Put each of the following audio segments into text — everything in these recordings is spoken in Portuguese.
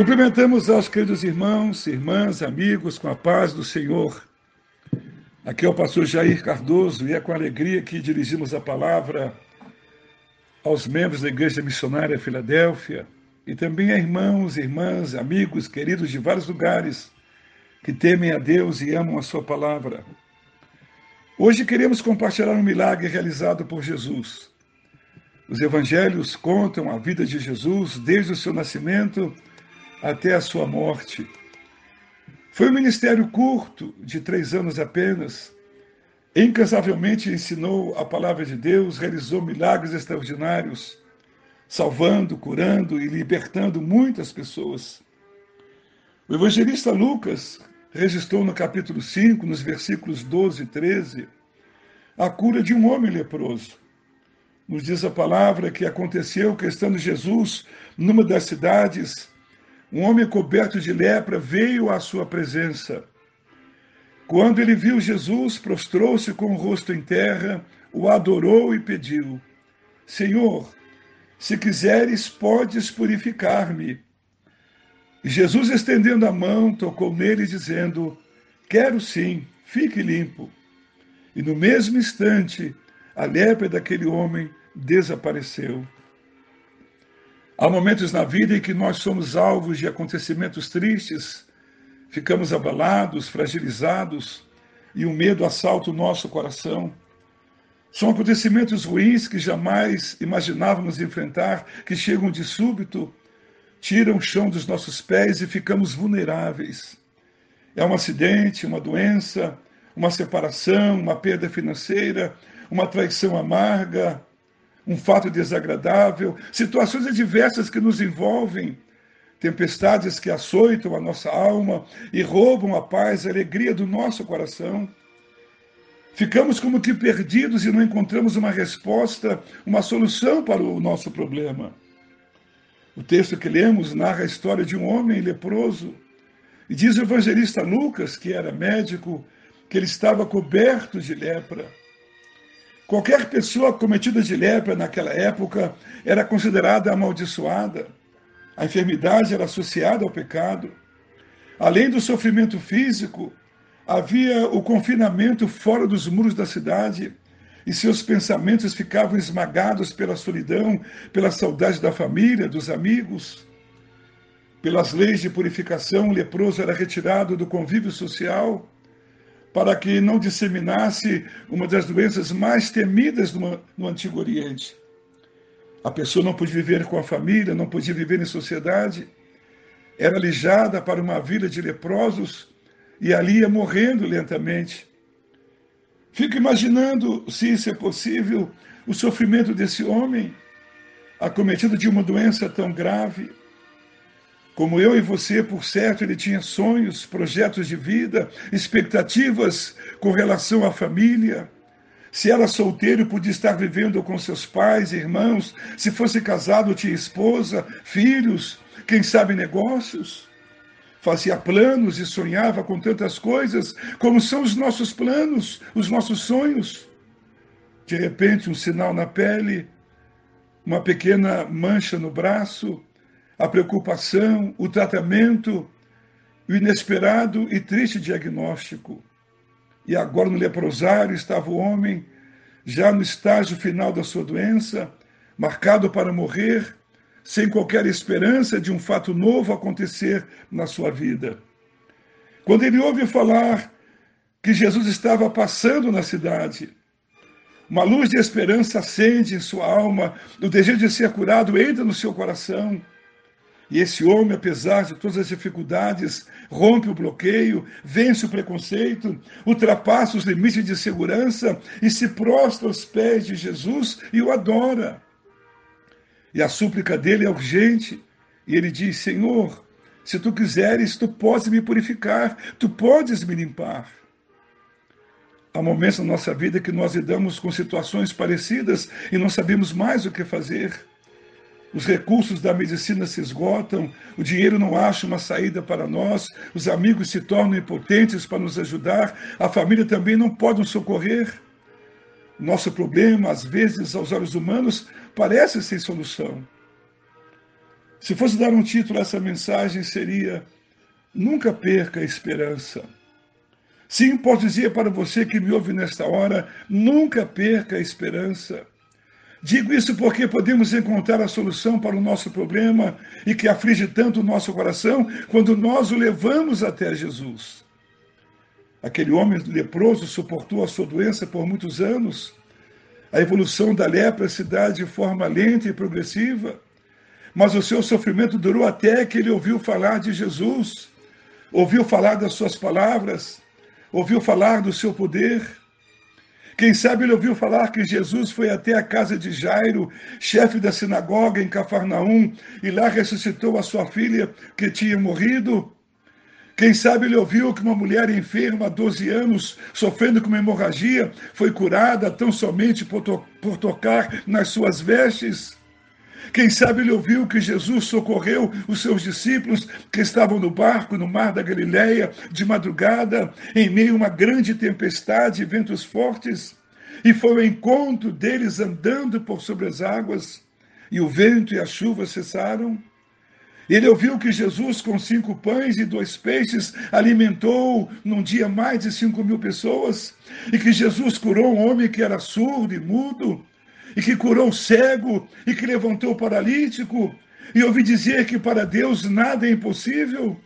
Cumprimentamos aos queridos irmãos, irmãs, amigos, com a paz do Senhor. Aqui é o pastor Jair Cardoso e é com alegria que dirigimos a palavra aos membros da Igreja Missionária Filadélfia e também a irmãos, irmãs, amigos, queridos de vários lugares que temem a Deus e amam a Sua palavra. Hoje queremos compartilhar um milagre realizado por Jesus. Os evangelhos contam a vida de Jesus desde o seu nascimento até a sua morte. Foi um ministério curto, de três anos apenas. Incansavelmente ensinou a palavra de Deus, realizou milagres extraordinários, salvando, curando e libertando muitas pessoas. O evangelista Lucas registrou no capítulo 5, nos versículos 12 e 13, a cura de um homem leproso. Nos diz a palavra que aconteceu que, estando Jesus numa das cidades, um homem coberto de lepra veio à sua presença. Quando ele viu Jesus, prostrou-se com o rosto em terra, o adorou e pediu: Senhor, se quiseres, podes purificar-me. E Jesus, estendendo a mão, tocou nele, dizendo: Quero sim, fique limpo. E no mesmo instante, a lepra daquele homem desapareceu. Há momentos na vida em que nós somos alvos de acontecimentos tristes, ficamos abalados, fragilizados e o medo assalta o nosso coração. São acontecimentos ruins que jamais imaginávamos enfrentar, que chegam de súbito, tiram o chão dos nossos pés e ficamos vulneráveis. É um acidente, uma doença, uma separação, uma perda financeira, uma traição amarga, um fato desagradável, situações adversas que nos envolvem, tempestades que açoitam a nossa alma e roubam a paz, a alegria do nosso coração. Ficamos como que perdidos e não encontramos uma resposta, uma solução para o nosso problema. O texto que lemos narra a história de um homem leproso. E diz o evangelista Lucas, que era médico, que ele estava coberto de lepra. Qualquer pessoa cometida de lepra naquela época era considerada amaldiçoada. A enfermidade era associada ao pecado. Além do sofrimento físico, havia o confinamento fora dos muros da cidade e seus pensamentos ficavam esmagados pela solidão, pela saudade da família, dos amigos. Pelas leis de purificação, o leproso era retirado do convívio social para que não disseminasse uma das doenças mais temidas no, Antigo Oriente. A pessoa não podia viver com a família, não podia viver em sociedade, era alijada para uma vila de leprosos e ali ia morrendo lentamente. Fico imaginando, se isso é possível, o sofrimento desse homem, acometido de uma doença tão grave. Como eu e você, por certo, ele tinha sonhos, projetos de vida, expectativas com relação à família. Se era solteiro, podia estar vivendo com seus pais, irmãos. Se fosse casado, tinha esposa, filhos, quem sabe negócios. Fazia planos e sonhava com tantas coisas, como são os nossos planos, os nossos sonhos. De repente, um sinal na pele, uma pequena mancha no braço, a preocupação, o tratamento, o inesperado e triste diagnóstico. E agora no leprosário estava o homem, já no estágio final da sua doença, marcado para morrer, sem qualquer esperança de um fato novo acontecer na sua vida. Quando ele ouve falar que Jesus estava passando na cidade, uma luz de esperança acende em sua alma, o desejo de ser curado entra no seu coração. E esse homem, apesar de todas as dificuldades, rompe o bloqueio, vence o preconceito, ultrapassa os limites de segurança e se prostra aos pés de Jesus e o adora. E a súplica dele é urgente. E ele diz: Senhor, se tu quiseres, tu podes me purificar, tu podes me limpar. Há momentos na nossa vida que nós lidamos com situações parecidas e não sabemos mais o que fazer os recursos da medicina se esgotam, o dinheiro não acha uma saída para nós, os amigos se tornam impotentes para nos ajudar, a família também não pode nos socorrer. Nosso problema, às vezes, aos olhos humanos, parece sem solução. Se fosse dar um título a essa mensagem, seria Nunca perca a esperança. Sim, posso dizer para você que me ouve nesta hora, nunca perca a esperança. Digo isso porque podemos encontrar a solução para o nosso problema e que aflige tanto o nosso coração quando nós o levamos até Jesus. Aquele homem leproso suportou a sua doença por muitos anos. A evolução da lepra se dá de forma lenta e progressiva, mas o seu sofrimento durou até que ele ouviu falar de Jesus, ouviu falar das suas palavras, ouviu falar do seu poder. Quem sabe ele ouviu falar que Jesus foi até a casa de Jairo, chefe da sinagoga em Cafarnaum, e lá ressuscitou a sua filha que tinha morrido. Quem sabe ele ouviu que uma mulher enferma há 12 anos, sofrendo com uma hemorragia, foi curada tão somente por, to por tocar nas suas vestes. Quem sabe ele ouviu que Jesus socorreu os seus discípulos que estavam no barco no mar da Galileia de madrugada, em meio a uma grande tempestade e ventos fortes, e foi ao encontro deles andando por sobre as águas, e o vento e a chuva cessaram. Ele ouviu que Jesus, com cinco pães e dois peixes, alimentou num dia mais de cinco mil pessoas, e que Jesus curou um homem que era surdo e mudo, e que curou o cego, e que levantou o paralítico, e ouvi dizer que para Deus nada é impossível.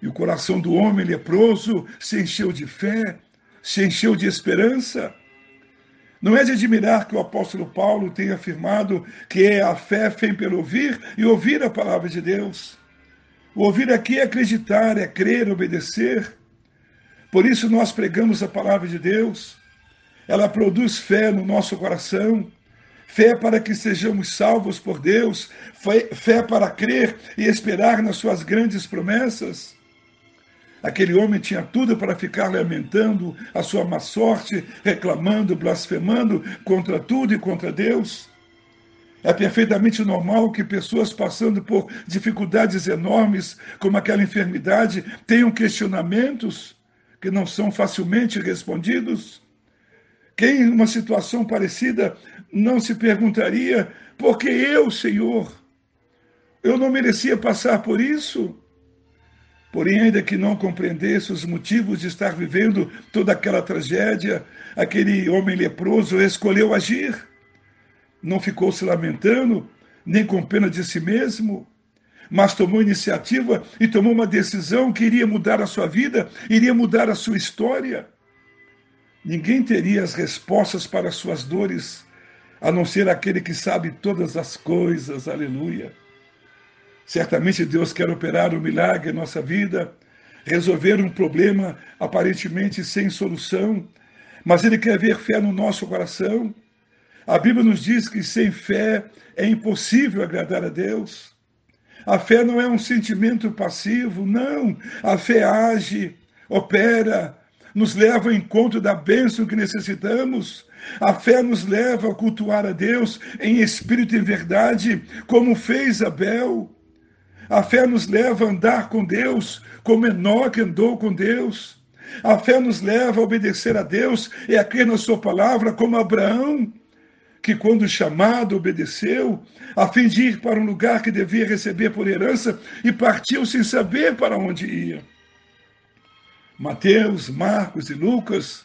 E o coração do homem leproso se encheu de fé, se encheu de esperança. Não é de admirar que o apóstolo Paulo tenha afirmado que a fé vem pelo ouvir e ouvir a palavra de Deus. O ouvir aqui é acreditar, é crer, obedecer. Por isso nós pregamos a palavra de Deus. Ela produz fé no nosso coração, fé para que sejamos salvos por Deus, fé para crer e esperar nas suas grandes promessas. Aquele homem tinha tudo para ficar lamentando a sua má sorte, reclamando, blasfemando contra tudo e contra Deus. É perfeitamente normal que pessoas passando por dificuldades enormes, como aquela enfermidade, tenham questionamentos que não são facilmente respondidos. Quem, em uma situação parecida, não se perguntaria: por que eu, Senhor? Eu não merecia passar por isso? Porém, ainda que não compreendesse os motivos de estar vivendo toda aquela tragédia, aquele homem leproso escolheu agir. Não ficou se lamentando, nem com pena de si mesmo, mas tomou iniciativa e tomou uma decisão que iria mudar a sua vida, iria mudar a sua história. Ninguém teria as respostas para as suas dores, a não ser aquele que sabe todas as coisas. Aleluia. Certamente Deus quer operar um milagre em nossa vida, resolver um problema aparentemente sem solução, mas Ele quer ver fé no nosso coração. A Bíblia nos diz que sem fé é impossível agradar a Deus. A fé não é um sentimento passivo, não. A fé age, opera, nos leva ao encontro da bênção que necessitamos. A fé nos leva a cultuar a Deus em espírito e verdade, como fez Abel. A fé nos leva a andar com Deus, como Enoque andou com Deus. A fé nos leva a obedecer a Deus e a crer na Sua palavra, como Abraão, que, quando chamado, obedeceu, a fim de ir para um lugar que devia receber por herança e partiu sem saber para onde ia. Mateus, Marcos e Lucas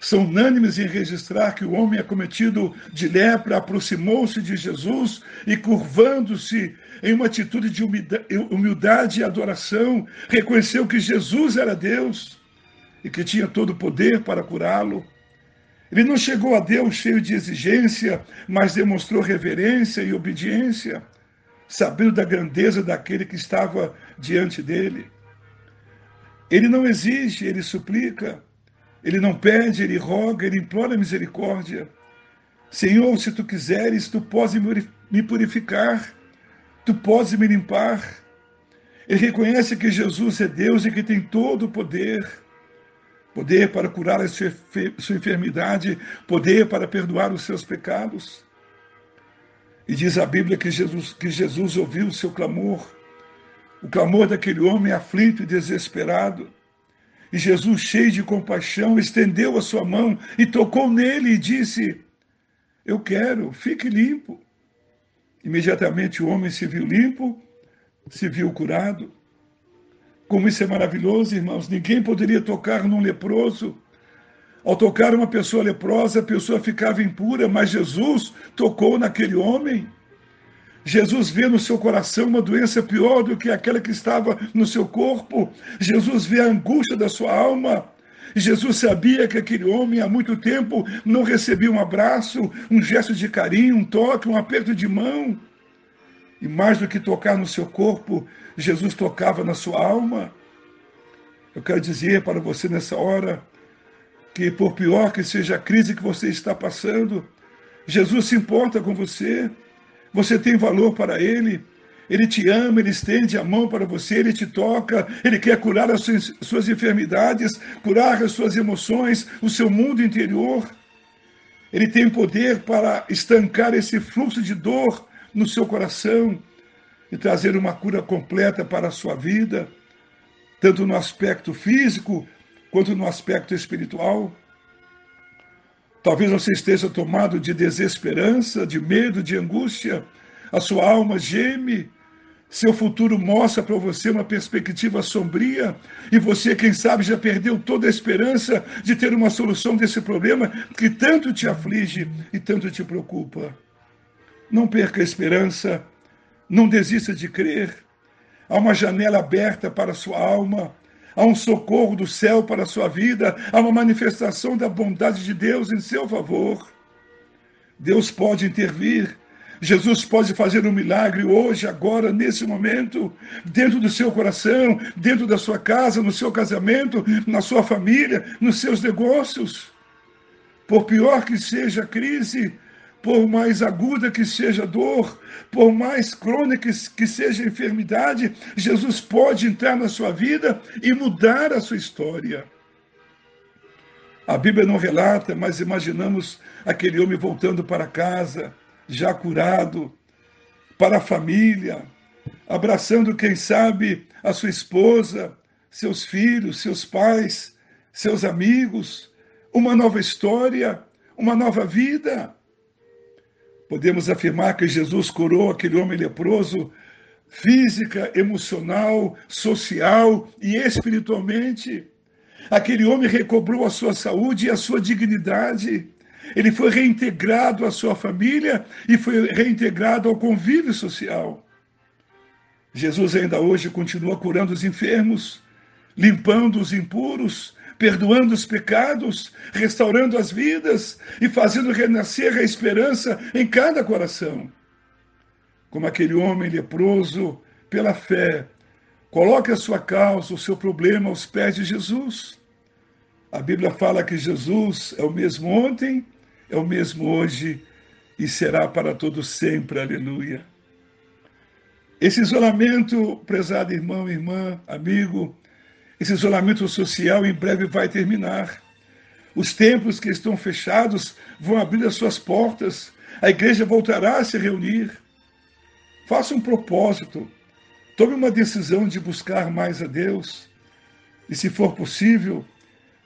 são unânimes em registrar que o homem acometido de lepra aproximou-se de Jesus e, curvando-se em uma atitude de humildade e adoração, reconheceu que Jesus era Deus e que tinha todo o poder para curá-lo. Ele não chegou a Deus cheio de exigência, mas demonstrou reverência e obediência, sabendo da grandeza daquele que estava diante dele. Ele não exige, ele suplica. Ele não pede, ele roga, ele implora misericórdia. Senhor, se tu quiseres, tu podes me purificar, tu podes me limpar. Ele reconhece que Jesus é Deus e que tem todo o poder. Poder para curar a sua enfermidade, poder para perdoar os seus pecados. E diz a Bíblia que Jesus, que Jesus ouviu o seu clamor, o clamor daquele homem aflito e desesperado. E Jesus, cheio de compaixão, estendeu a sua mão e tocou nele e disse: Eu quero, fique limpo. Imediatamente o homem se viu limpo, se viu curado. Como isso é maravilhoso, irmãos. Ninguém poderia tocar num leproso. Ao tocar uma pessoa leprosa, a pessoa ficava impura, mas Jesus tocou naquele homem. Jesus vê no seu coração uma doença pior do que aquela que estava no seu corpo. Jesus vê a angústia da sua alma. Jesus sabia que aquele homem há muito tempo não recebia um abraço, um gesto de carinho, um toque, um aperto de mão. E mais do que tocar no seu corpo, Jesus tocava na sua alma. Eu quero dizer para você nessa hora que, por pior que seja a crise que você está passando, Jesus se importa com você, você tem valor para Ele, Ele te ama, Ele estende a mão para você, Ele te toca, Ele quer curar as suas, enfermidades, curar as suas emoções, o seu mundo interior. Ele tem poder para estancar esse fluxo de dor no seu coração e trazer uma cura completa para a sua vida, tanto no aspecto físico quanto no aspecto espiritual. Talvez você esteja tomado de desesperança, de medo, de angústia. A sua alma geme. Seu futuro mostra para você uma perspectiva sombria e você, quem sabe, já perdeu toda a esperança de ter uma solução desse problema que tanto te aflige e tanto te preocupa. Não perca a esperança, não desista de crer. Há uma janela aberta para a sua alma, há um socorro do céu para a sua vida, há uma manifestação da bondade de Deus em seu favor. Deus pode intervir, Jesus pode fazer um milagre hoje, agora, nesse momento, dentro do seu coração, dentro da sua casa, no seu casamento, na sua família, nos seus negócios. Por pior que seja a crise, por mais aguda que seja a dor, por mais crônica que seja a enfermidade, Jesus pode entrar na sua vida e mudar a sua história. A Bíblia não relata, mas imaginamos aquele homem voltando para casa, já curado, para a família, abraçando, quem sabe, a sua esposa, seus filhos, seus pais, seus amigos, uma nova história, uma nova vida. Podemos afirmar que Jesus curou aquele homem leproso física, emocional, social e espiritualmente. Aquele homem recobrou a sua saúde e a sua dignidade. Ele foi reintegrado à sua família e foi reintegrado ao convívio social. Jesus ainda hoje continua curando os enfermos, limpando os impuros, perdoando os pecados, restaurando as vidas e fazendo renascer a esperança em cada coração. Como aquele homem leproso, pela fé, coloque a sua causa, o seu problema aos pés de Jesus. A Bíblia fala que Jesus é o mesmo ontem, é o mesmo hoje e será para todos sempre. Aleluia. Esse isolamento, prezado irmão, irmã, amigo, esse isolamento social em breve vai terminar. Os templos que estão fechados vão abrir as suas portas. A igreja voltará a se reunir. Faça um propósito. Tome uma decisão de buscar mais a Deus. E, se for possível,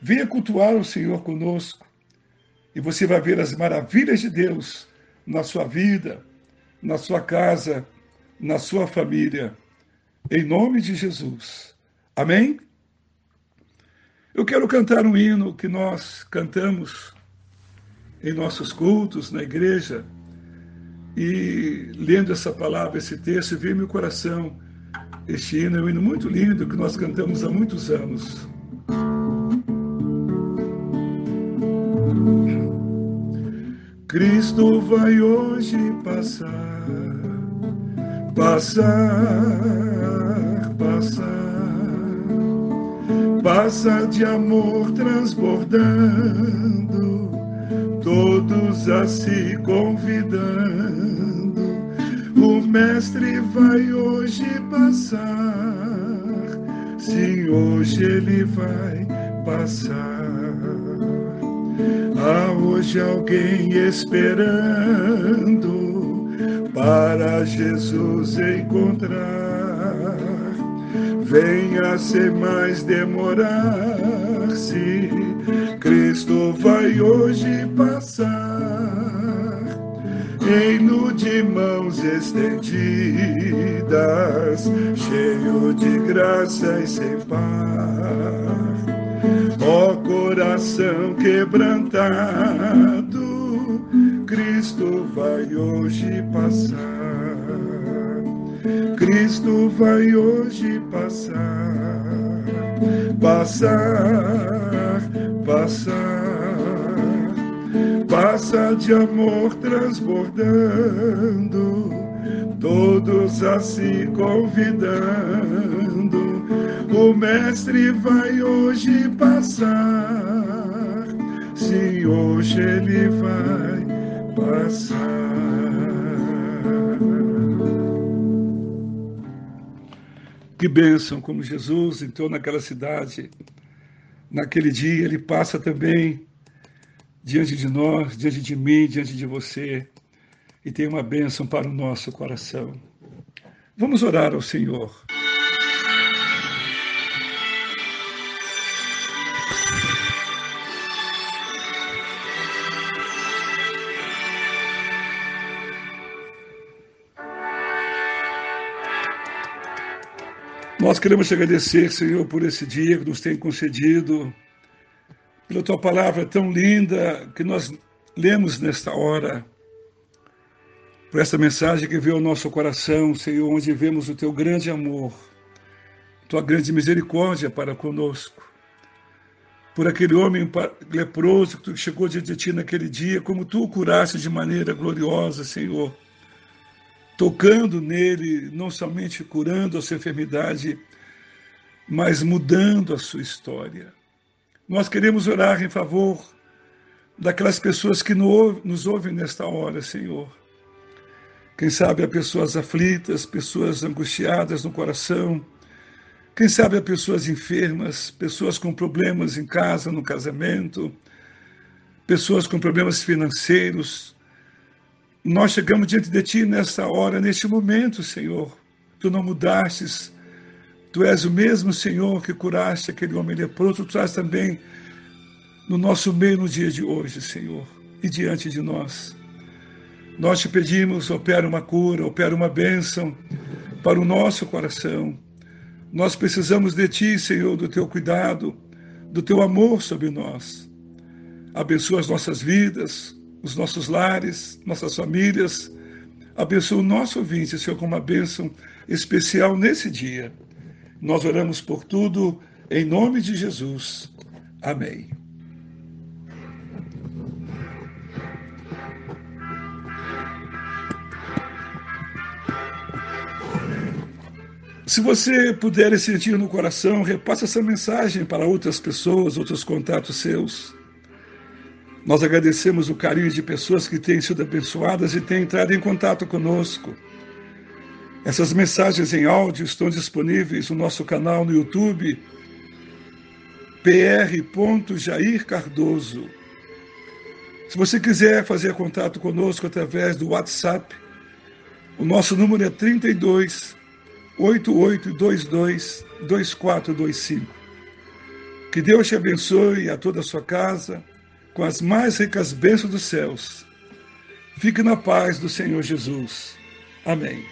venha cultuar o Senhor conosco. E você vai ver as maravilhas de Deus na sua vida, na sua casa, na sua família. Em nome de Jesus. Amém? Eu quero cantar um hino que nós cantamos em nossos cultos, na igreja, e lendo essa palavra, esse texto, veio meu coração. Este hino é um hino muito lindo que nós cantamos há muitos anos. Cristo vai hoje passar, passar, passar passa de amor transbordando, todos a se convidando. O Mestre vai hoje passar, sim, hoje ele vai passar. Há hoje alguém esperando para Jesus encontrar venha sem mais demorar-se. Cristo vai hoje passar. reino de mãos estendidas, cheio de graça e sem par. Ó coração quebrantado, Cristo vai hoje passar. Cristo vai hoje passar, passar, passar passa de amor transbordando, todos a se convidando. O Mestre vai hoje passar, sim, hoje ele vai passar. Que bênção, como Jesus entrou naquela cidade, naquele dia, ele passa também diante de nós, diante de mim, diante de você, e tem uma bênção para o nosso coração. Vamos orar ao Senhor. Nós queremos te agradecer, Senhor, por esse dia que nos tem concedido pela tua palavra tão linda que nós lemos nesta hora, por esta mensagem que veio ao nosso coração, Senhor, onde vemos o teu grande amor, tua grande misericórdia para conosco. Por aquele homem leproso que chegou diante de ti naquele dia, como tu o curaste de maneira gloriosa, Senhor, tocando nele, não somente curando a sua enfermidade, mas mudando a sua história. Nós queremos orar em favor daquelas pessoas que nos ouvem nesta hora, Senhor. Quem sabe há pessoas aflitas, pessoas angustiadas no coração. Quem sabe há pessoas enfermas, pessoas com problemas em casa, no casamento, pessoas com problemas financeiros. Nós chegamos diante de Ti nesta hora, neste momento, Senhor. Tu não mudastes Tu és o mesmo Senhor que curaste aquele homem leproso, tu traz também no nosso meio no dia de hoje, Senhor, e diante de nós. Nós te pedimos, opera uma cura, opera uma bênção para o nosso coração. Nós precisamos de Ti, Senhor, do Teu cuidado, do Teu amor sobre nós. Abençoa as nossas vidas, os nossos lares, nossas famílias. Abençoa o nosso ouvinte, Senhor, com uma bênção especial nesse dia. Nós oramos por tudo em nome de Jesus. Amém. Se você puder sentir no coração, repasse essa mensagem para outras pessoas, outros contatos seus. Nós agradecemos o carinho de pessoas que têm sido abençoadas e têm entrado em contato conosco. Essas mensagens em áudio estão disponíveis no nosso canal no YouTube, pr. Jair Cardoso. Se você quiser fazer contato conosco através do WhatsApp, o nosso número é 32 8822 2425. Que Deus te abençoe a toda a sua casa com as mais ricas bênçãos dos céus. Fique na paz do Senhor Jesus. Amém.